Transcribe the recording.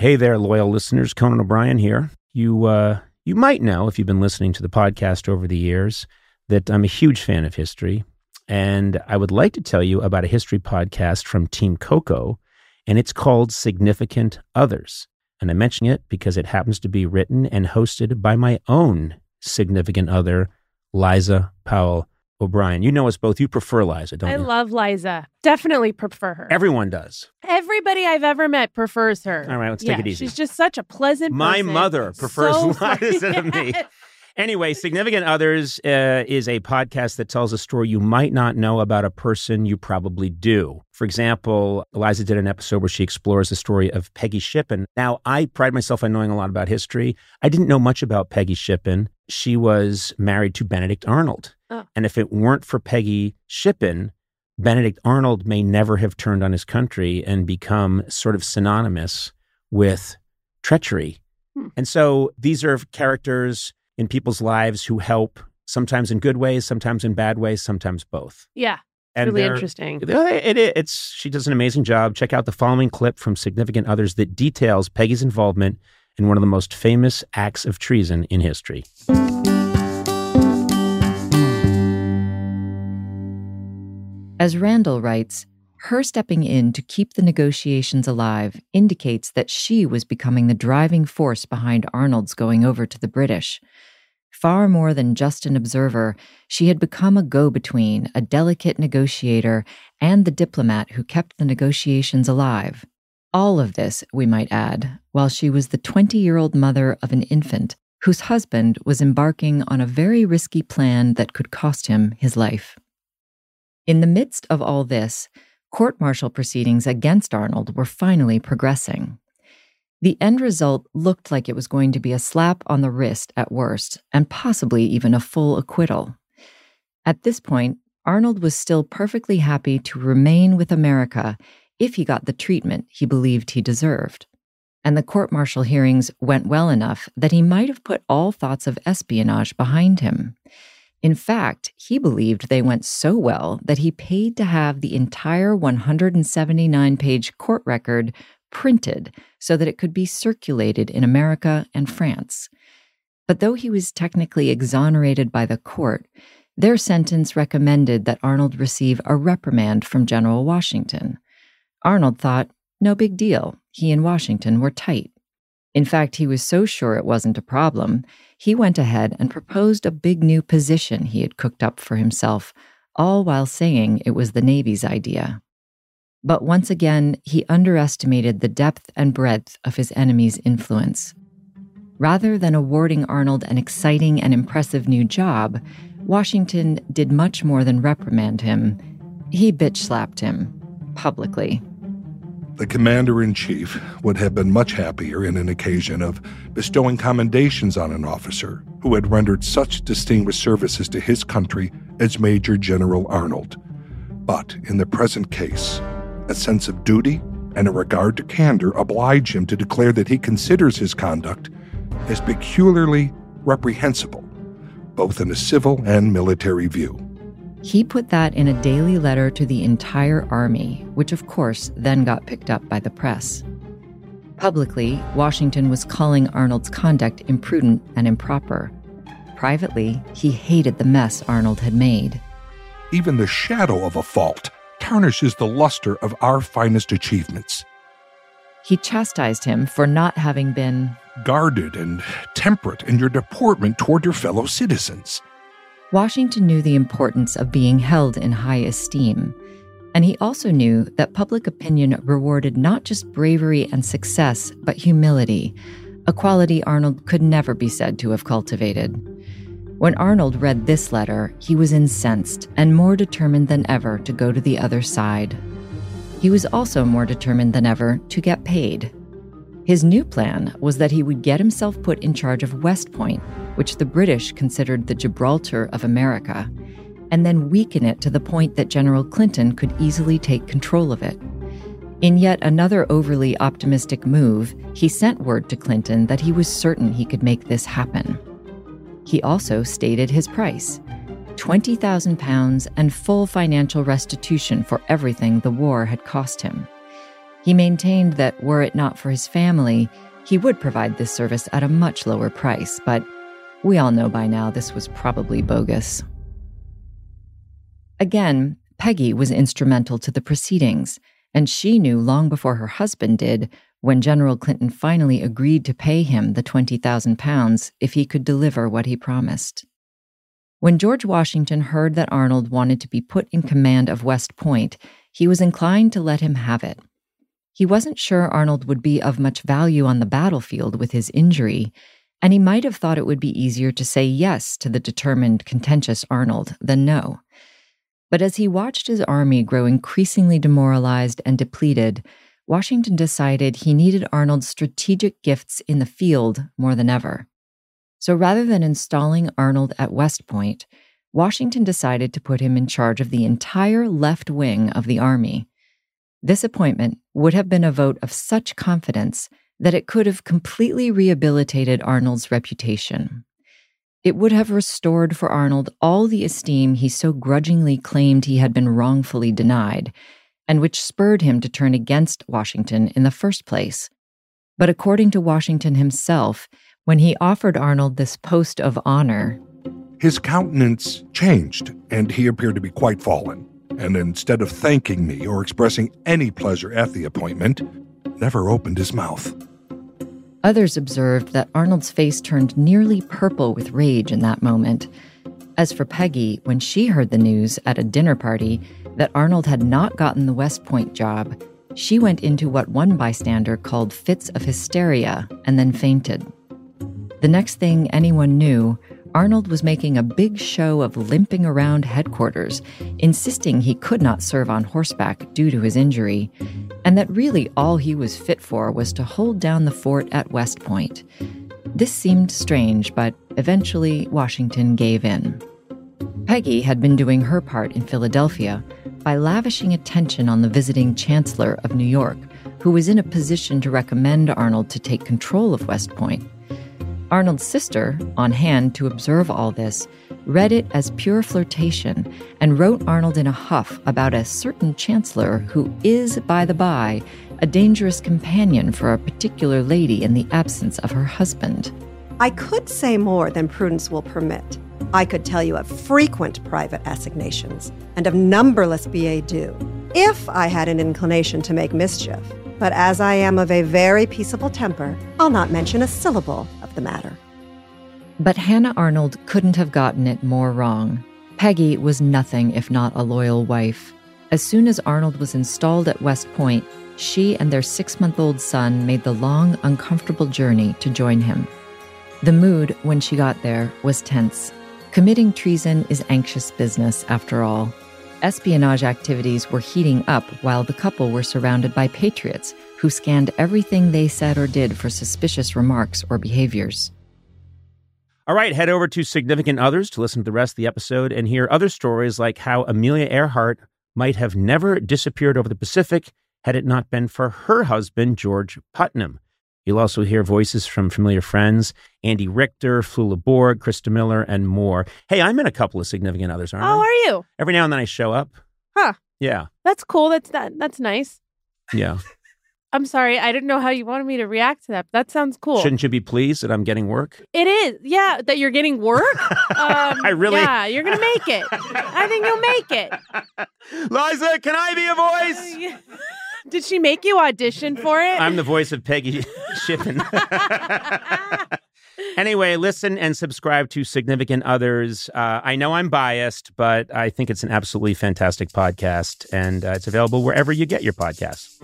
Hey there, loyal listeners. Conan O'Brien here. You, uh, you might know if you've been listening to the podcast over the years that I'm a huge fan of history. And I would like to tell you about a history podcast from Team Coco, and it's called Significant Others. And I mention it because it happens to be written and hosted by my own significant other, Liza Powell O'Brien. You know us both. You prefer Liza, don't I you? I love Liza. Definitely prefer her. Everyone does. Everybody I've ever met prefers her. All right, let's yeah, take it easy. She's just such a pleasant My person. mother prefers So Liza to me. Anyway, Significant Others uh, is a podcast that tells a story you might not know about a person you probably do. For example, Eliza did an episode where she explores the story of Peggy Shippen. Now, I pride myself on knowing a lot about history. I didn't know much about Peggy Shippen. She was married to Benedict Arnold. Oh. And if it weren't for Peggy Shippen, Benedict Arnold may never have turned on his country and become sort of synonymous with treachery. Hmm. And so these are characters in people's lives who help, sometimes in good ways, sometimes in bad ways, sometimes both. Yeah, And really interesting. It, it, it's she does an amazing job. Check out the following clip from Significant Others that details Peggy's involvement in one of the most famous acts of treason in history. As Randall writes, her stepping in to keep the negotiations alive indicates that she was becoming the driving force behind Arnold's going over to the British. Far more than just an observer, she had become a go between, a delicate negotiator, and the diplomat who kept the negotiations alive. All of this, we might add, while she was the 20 year old mother of an infant whose husband was embarking on a very risky plan that could cost him his life. In the midst of all this, court martial proceedings against Arnold were finally progressing. The end result looked like it was going to be a slap on the wrist at worst, and possibly even a full acquittal. At this point, Arnold was still perfectly happy to remain with America if he got the treatment he believed he deserved. And the court martial hearings went well enough that he might have put all thoughts of espionage behind him. In fact, he believed they went so well that he paid to have the entire 179 page court record printed so that it could be circulated in America and France. But though he was technically exonerated by the court, their sentence recommended that Arnold receive a reprimand from General Washington. Arnold thought, no big deal. He and Washington were tight. In fact, he was so sure it wasn't a problem, he went ahead and proposed a big new position he had cooked up for himself, all while saying it was the Navy's idea. But once again, he underestimated the depth and breadth of his enemy's influence. Rather than awarding Arnold an exciting and impressive new job, Washington did much more than reprimand him. He bitch slapped him, publicly. The commander in chief would have been much happier in an occasion of bestowing commendations on an officer who had rendered such distinguished services to his country as Major General Arnold. But in the present case, a sense of duty and a regard to candor oblige him to declare that he considers his conduct as peculiarly reprehensible, both in a civil and military view. He put that in a daily letter to the entire army, which of course then got picked up by the press. Publicly, Washington was calling Arnold's conduct imprudent and improper. Privately, he hated the mess Arnold had made. Even the shadow of a fault tarnishes the luster of our finest achievements. He chastised him for not having been Guarded and temperate in your deportment toward your fellow citizens. Washington knew the importance of being held in high esteem, and he also knew that public opinion rewarded not just bravery and success, but humility, a quality Arnold could never be said to have cultivated. When Arnold read this letter, he was incensed and more determined than ever to go to the other side. He was also more determined than ever to get paid. His new plan was that he would get himself put in charge of West Point, which the British considered the Gibraltar of America, and then weaken it to the point that General Clinton could easily take control of it. In yet another overly optimistic move, he sent word to Clinton that he was certain he could make this happen. He also stated his price £20,000 and full financial restitution for everything the war had cost him. He maintained that were it not for his family, he would provide this service at a much lower price, but we all know by now this was probably bogus. Again, Peggy was instrumental to the proceedings, and she knew long before her husband did when General Clinton finally agreed to pay him the 20,000 pounds if he could deliver what he promised. When George Washington heard that Arnold wanted to be put in command of West Point, he was inclined to let him have it. He wasn't sure Arnold would be of much value on the battlefield with his injury, and he might have thought it would be easier to say yes to the determined, contentious Arnold than no. But as he watched his army grow increasingly demoralized and depleted, Washington decided he needed Arnold's strategic gifts in the field more than ever. So rather than installing Arnold at West Point, Washington decided to put him in charge of the entire left wing of the army. This appointment would have been a vote of such confidence that it could have completely rehabilitated Arnold's reputation. It would have restored for Arnold all the esteem he so grudgingly claimed he had been wrongfully denied, and which spurred him to turn against Washington in the first place. But according to Washington himself, when he offered Arnold this post of honor, his countenance changed, and he appeared to be quite fallen. And instead of thanking me or expressing any pleasure at the appointment, never opened his mouth. Others observed that Arnold's face turned nearly purple with rage in that moment. As for Peggy, when she heard the news at a dinner party that Arnold had not gotten the West Point job, she went into what one bystander called fits of hysteria and then fainted. The next thing anyone knew, Arnold was making a big show of limping around headquarters, insisting he could not serve on horseback due to his injury, and that really all he was fit for was to hold down the fort at West Point. This seemed strange, but eventually Washington gave in. Peggy had been doing her part in Philadelphia by lavishing attention on the visiting Chancellor of New York, who was in a position to recommend Arnold to take control of West Point. Arnold's sister, on hand to observe all this, read it as pure flirtation and wrote Arnold in a huff about a certain chancellor who is, by the by, a dangerous companion for a particular lady in the absence of her husband. I could say more than prudence will permit. I could tell you of frequent private assignations and of numberless billet doux, if I had an inclination to make mischief. But as I am of a very peaceable temper, I'll not mention a syllable the matter. But Hannah Arnold couldn't have gotten it more wrong. Peggy was nothing if not a loyal wife. As soon as Arnold was installed at West Point, she and their six month old son made the long, uncomfortable journey to join him. The mood when she got there was tense. Committing treason is anxious business, after all. Espionage activities were heating up while the couple were surrounded by patriots who scanned everything they said or did for suspicious remarks or behaviors. All right, head over to Significant Others to listen to the rest of the episode and hear other stories like how Amelia Earhart might have never disappeared over the Pacific had it not been for her husband, George Putnam. You'll also hear voices from familiar friends Andy Richter, Flula Borg, Krista Miller, and more. Hey, I'm in a couple of Significant Others, aren't oh, I? Oh, are you? Every now and then I show up. Huh. Yeah. That's cool. That's that. That's nice. Yeah. I'm sorry. I didn't know how you wanted me to react to that. But that sounds cool. Shouldn't you be pleased that I'm getting work? It is. Yeah, that you're getting work. Um, I really- Yeah, you're gonna make it. I think you'll make it. Liza, can I be a voice? Did she make you audition for it? I'm the voice of Peggy Shippen. anyway, listen and subscribe to Significant Others. Uh, I know I'm biased, but I think it's an absolutely fantastic podcast, and uh, it's available wherever you get your podcasts.